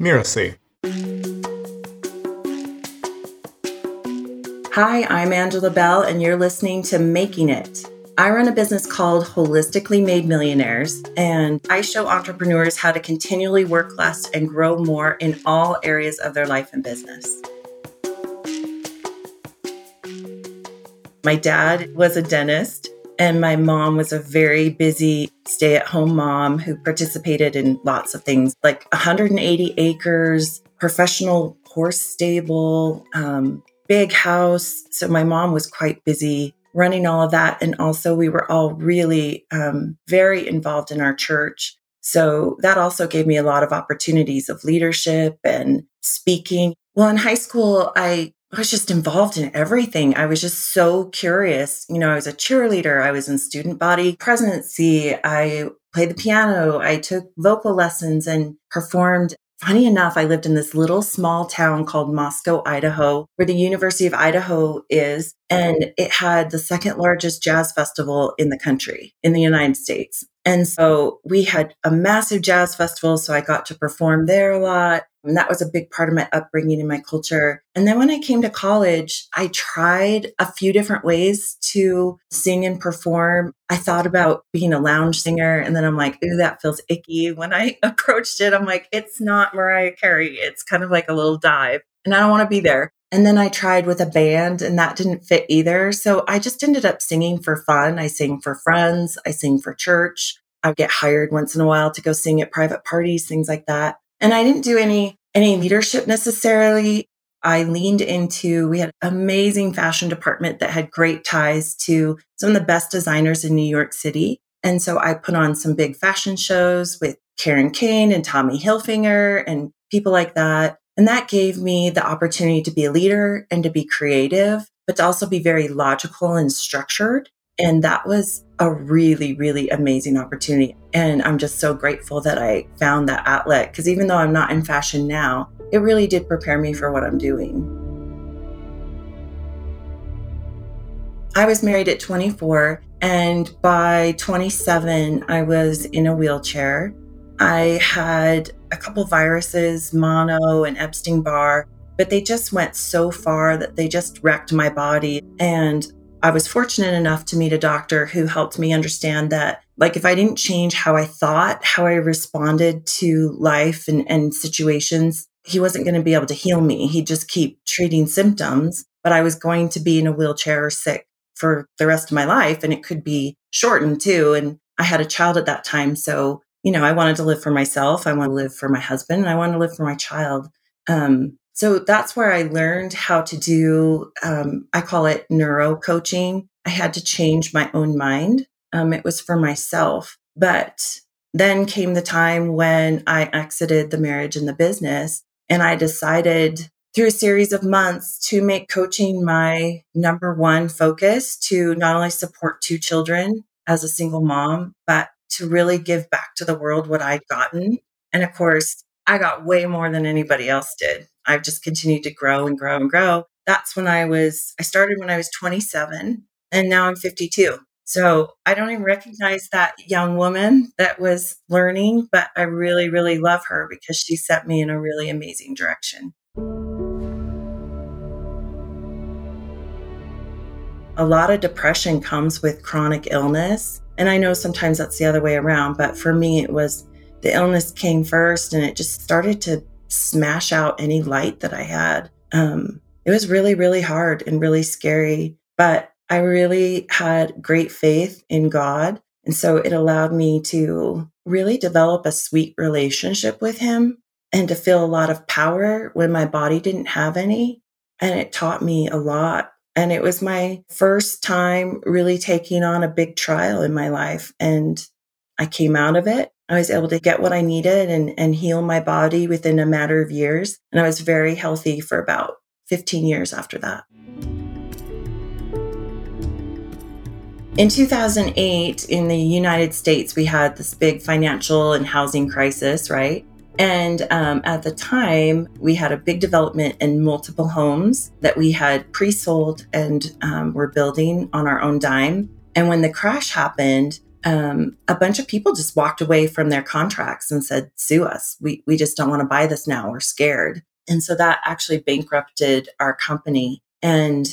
Mirasee. Hi, I'm Angela Bell, and you're listening to Making It. I run a business called Wholistically Made Millionaires, and I show entrepreneurs how to continually work less and grow more in all areas of their life and business. My dad was a dentist, and my mom was a very busy stay at home mom who participated in lots of things like 180 acres, professional horse stable, um, big house. So my mom was quite busy running all of that. And also, we were all really um, very involved in our church. So that also gave me a lot of opportunities of leadership and speaking. Well, in high school, I I was just involved in everything. I was just so curious. You know, I was a cheerleader, I was in student body presidency, I played the piano, I took vocal lessons and performed. Funny enough, I lived in this little small town called Moscow, Idaho, where the University of Idaho is. And it had the second largest jazz festival in the country, in the United States. And so we had a massive jazz festival. So I got to perform there a lot. And that was a big part of my upbringing and my culture. And then when I came to college, I tried a few different ways to sing and perform. I thought about being a lounge singer. And then I'm like, ooh, that feels icky. When I approached it, I'm like, it's not Mariah Carey. It's kind of like a little dive. And I don't want to be there. And then I tried with a band and that didn't fit either. So I just ended up singing for fun. I sing for friends, I sing for church. I get hired once in a while to go sing at private parties, things like that. And I didn't do any any leadership necessarily. I leaned into we had amazing fashion department that had great ties to some of the best designers in New York City. And so I put on some big fashion shows with Karen Kane and Tommy Hilfiger and people like that. And that gave me the opportunity to be a leader and to be creative, but to also be very logical and structured. And that was a really, really amazing opportunity. And I'm just so grateful that I found that outlet because even though I'm not in fashion now, it really did prepare me for what I'm doing. I was married at 24, and by 27, I was in a wheelchair. I had a couple viruses, mono and Epstein Barr, but they just went so far that they just wrecked my body. And I was fortunate enough to meet a doctor who helped me understand that, like, if I didn't change how I thought, how I responded to life and, and situations, he wasn't going to be able to heal me. He'd just keep treating symptoms, but I was going to be in a wheelchair or sick for the rest of my life. And it could be shortened too. And I had a child at that time. So you know, I wanted to live for myself. I want to live for my husband and I want to live for my child. Um, so that's where I learned how to do, um, I call it neuro coaching. I had to change my own mind. Um, it was for myself. But then came the time when I exited the marriage and the business. And I decided through a series of months to make coaching my number one focus to not only support two children as a single mom, but to really give back to the world what I'd gotten. And of course, I got way more than anybody else did. I've just continued to grow and grow and grow. That's when I was, I started when I was 27 and now I'm 52. So I don't even recognize that young woman that was learning, but I really, really love her because she set me in a really amazing direction. A lot of depression comes with chronic illness. And I know sometimes that's the other way around, but for me, it was the illness came first and it just started to smash out any light that I had. Um, it was really, really hard and really scary, but I really had great faith in God. And so it allowed me to really develop a sweet relationship with Him and to feel a lot of power when my body didn't have any. And it taught me a lot and it was my first time really taking on a big trial in my life. And I came out of it. I was able to get what I needed and, and heal my body within a matter of years. And I was very healthy for about 15 years after that. In 2008, in the United States, we had this big financial and housing crisis, right? And um, at the time, we had a big development in multiple homes that we had pre sold and um, were building on our own dime. And when the crash happened, um, a bunch of people just walked away from their contracts and said, sue us. We, we just don't want to buy this now. We're scared. And so that actually bankrupted our company. And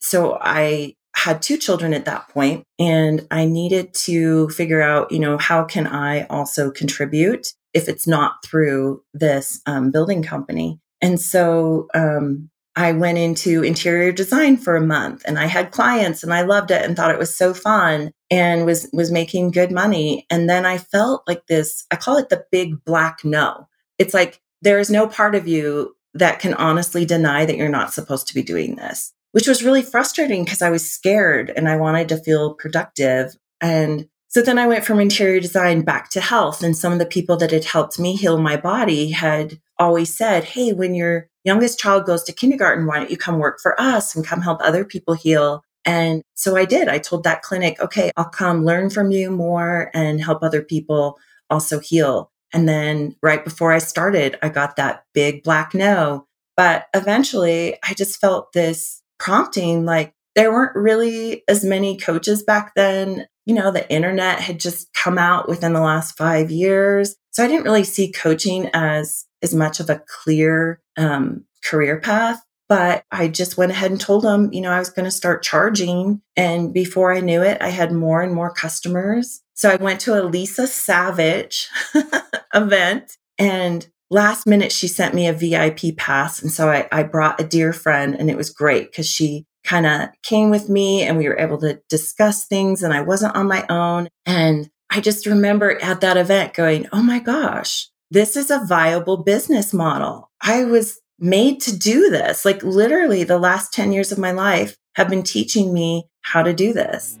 so I had two children at that point and I needed to figure out, you know, how can I also contribute if it's not through this um, building company? And so um, I went into interior design for a month and I had clients and I loved it and thought it was so fun and was was making good money and then I felt like this I call it the big black no. It's like there is no part of you that can honestly deny that you're not supposed to be doing this, which was really frustrating because I was scared and I wanted to feel productive and so then I went from interior design back to health. And some of the people that had helped me heal my body had always said, Hey, when your youngest child goes to kindergarten, why don't you come work for us and come help other people heal? And so I did. I told that clinic, okay, I'll come learn from you more and help other people also heal. And then right before I started, I got that big black no. But eventually I just felt this prompting like there weren't really as many coaches back then you know, the internet had just come out within the last five years. So I didn't really see coaching as as much of a clear um, career path. But I just went ahead and told them, you know, I was going to start charging. And before I knew it, I had more and more customers. So I went to a Lisa Savage event and last minute she sent me a VIP pass. And so I, I brought a dear friend and it was great because she kind of came with me and we were able to discuss things and I wasn't on my own. And I just remember at that event going, Oh my gosh, this is a viable business model. I was made to do this. Like literally the last 10 years of my life have been teaching me how to do this.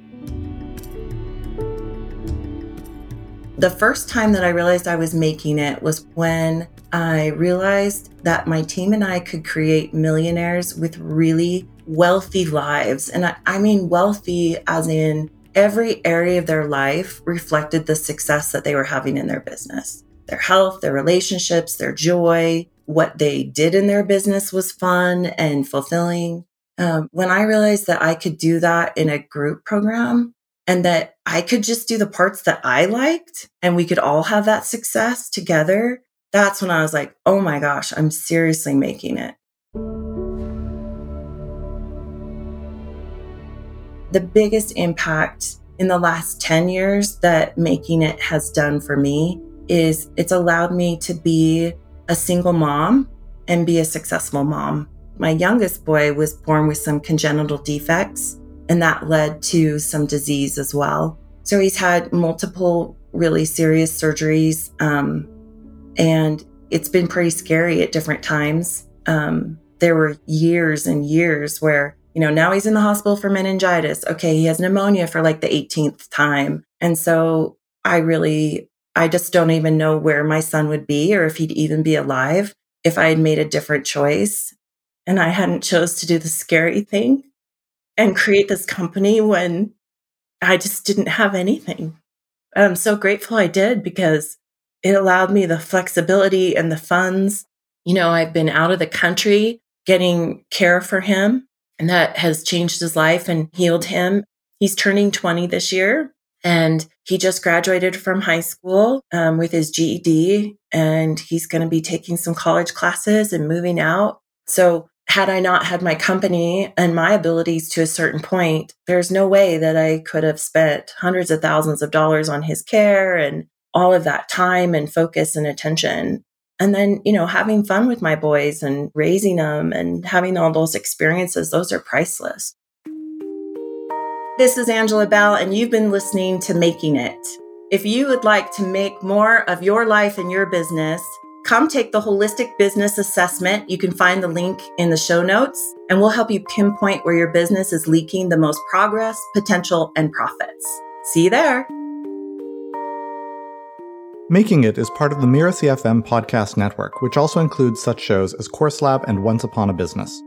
The first time that I realized I was making it was when I realized that my team and I could create millionaires with really wealthy lives. And I, I, mean wealthy as in every area of their life reflected the success that they were having in their business. Their health, their relationships, their joy, what they did in their business was fun and fulfilling. Um, when I realized that I could do that in a group program and that I could just do the parts that I liked and we could all have that success together, that's when I was like, oh my gosh, I'm seriously making it. The biggest impact in the last 10 years that making it has done for me is it's allowed me to be a single mom and be a successful mom. My youngest boy was born with some congenital defects, and that led to some disease as well. So he's had multiple really serious surgeries. Um, and it's been pretty scary at different times. Um, there were years and years where, you know, now he's in the hospital for meningitis. Okay, he has pneumonia for like the 18th time. And so I really, I just don't even know where my son would be or if he'd even be alive if I had made a different choice and I hadn't chose to do the scary thing and create this company when I just didn't have anything. I'm so grateful I did because it allowed me the flexibility and the funds. You know, I've been out of the country getting care for him, and that has changed his life and healed him. He's turning 20 this year, and he just graduated from high school um, with his GED, and he's going to be taking some college classes and moving out. So, had I not had my company and my abilities to a certain point, there's no way that I could have spent hundreds of thousands of dollars on his care and all of that time and focus and attention. And then, you know, having fun with my boys and raising them and having all those experiences, those are priceless. This is Angela Bell, and you've been listening to Making It. If you would like to make more of your life and your business, come take the holistic business assessment. You can find the link in the show notes, and we'll help you pinpoint where your business is leaking the most progress, potential, and profits. See you there. Making It is part of the Mirasee FM podcast network, which also includes such shows as Course Lab and Once Upon a Business.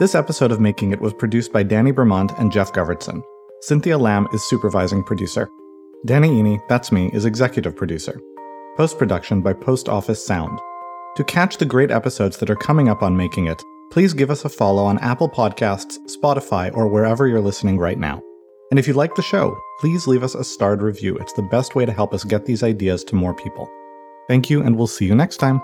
This episode of Making It was produced by Danny Bermant and Geoff Govertsen. Cynthia Lamb is supervising producer. Danny Iny, that's me, is executive producer. Post production by Post Office Sound. To catch the great episodes that are coming up on Making It, please give us a follow on Apple Podcasts, Spotify, or wherever you're listening right now. And if you like the show, please leave us a starred review. It's the best way to help us get these ideas to more people. Thank you, and we'll see you next time.